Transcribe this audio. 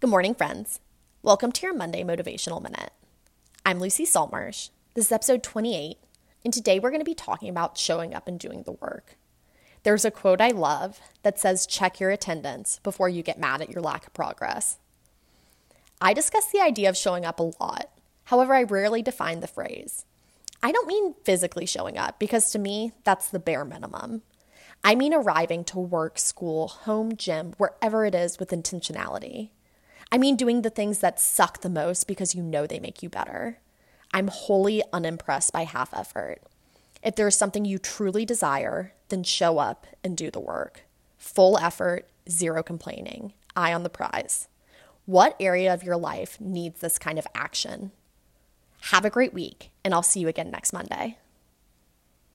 Good morning, friends. Welcome to your Monday Motivational Minute. I'm Lucy Saltmarsh. This is episode 28, and today we're going to be talking about showing up and doing the work. There's a quote I love that says, check your attendance before you get mad at your lack of progress. I discuss the idea of showing up a lot. However, I rarely define the phrase. I don't mean physically showing up, because to me, that's the bare minimum. I mean arriving to work, school, home, gym, wherever it is with intentionality. I mean, doing the things that suck the most because you know they make you better. I'm wholly unimpressed by half effort. If there is something you truly desire, then show up and do the work. Full effort, zero complaining, eye on the prize. What area of your life needs this kind of action? Have a great week, and I'll see you again next Monday.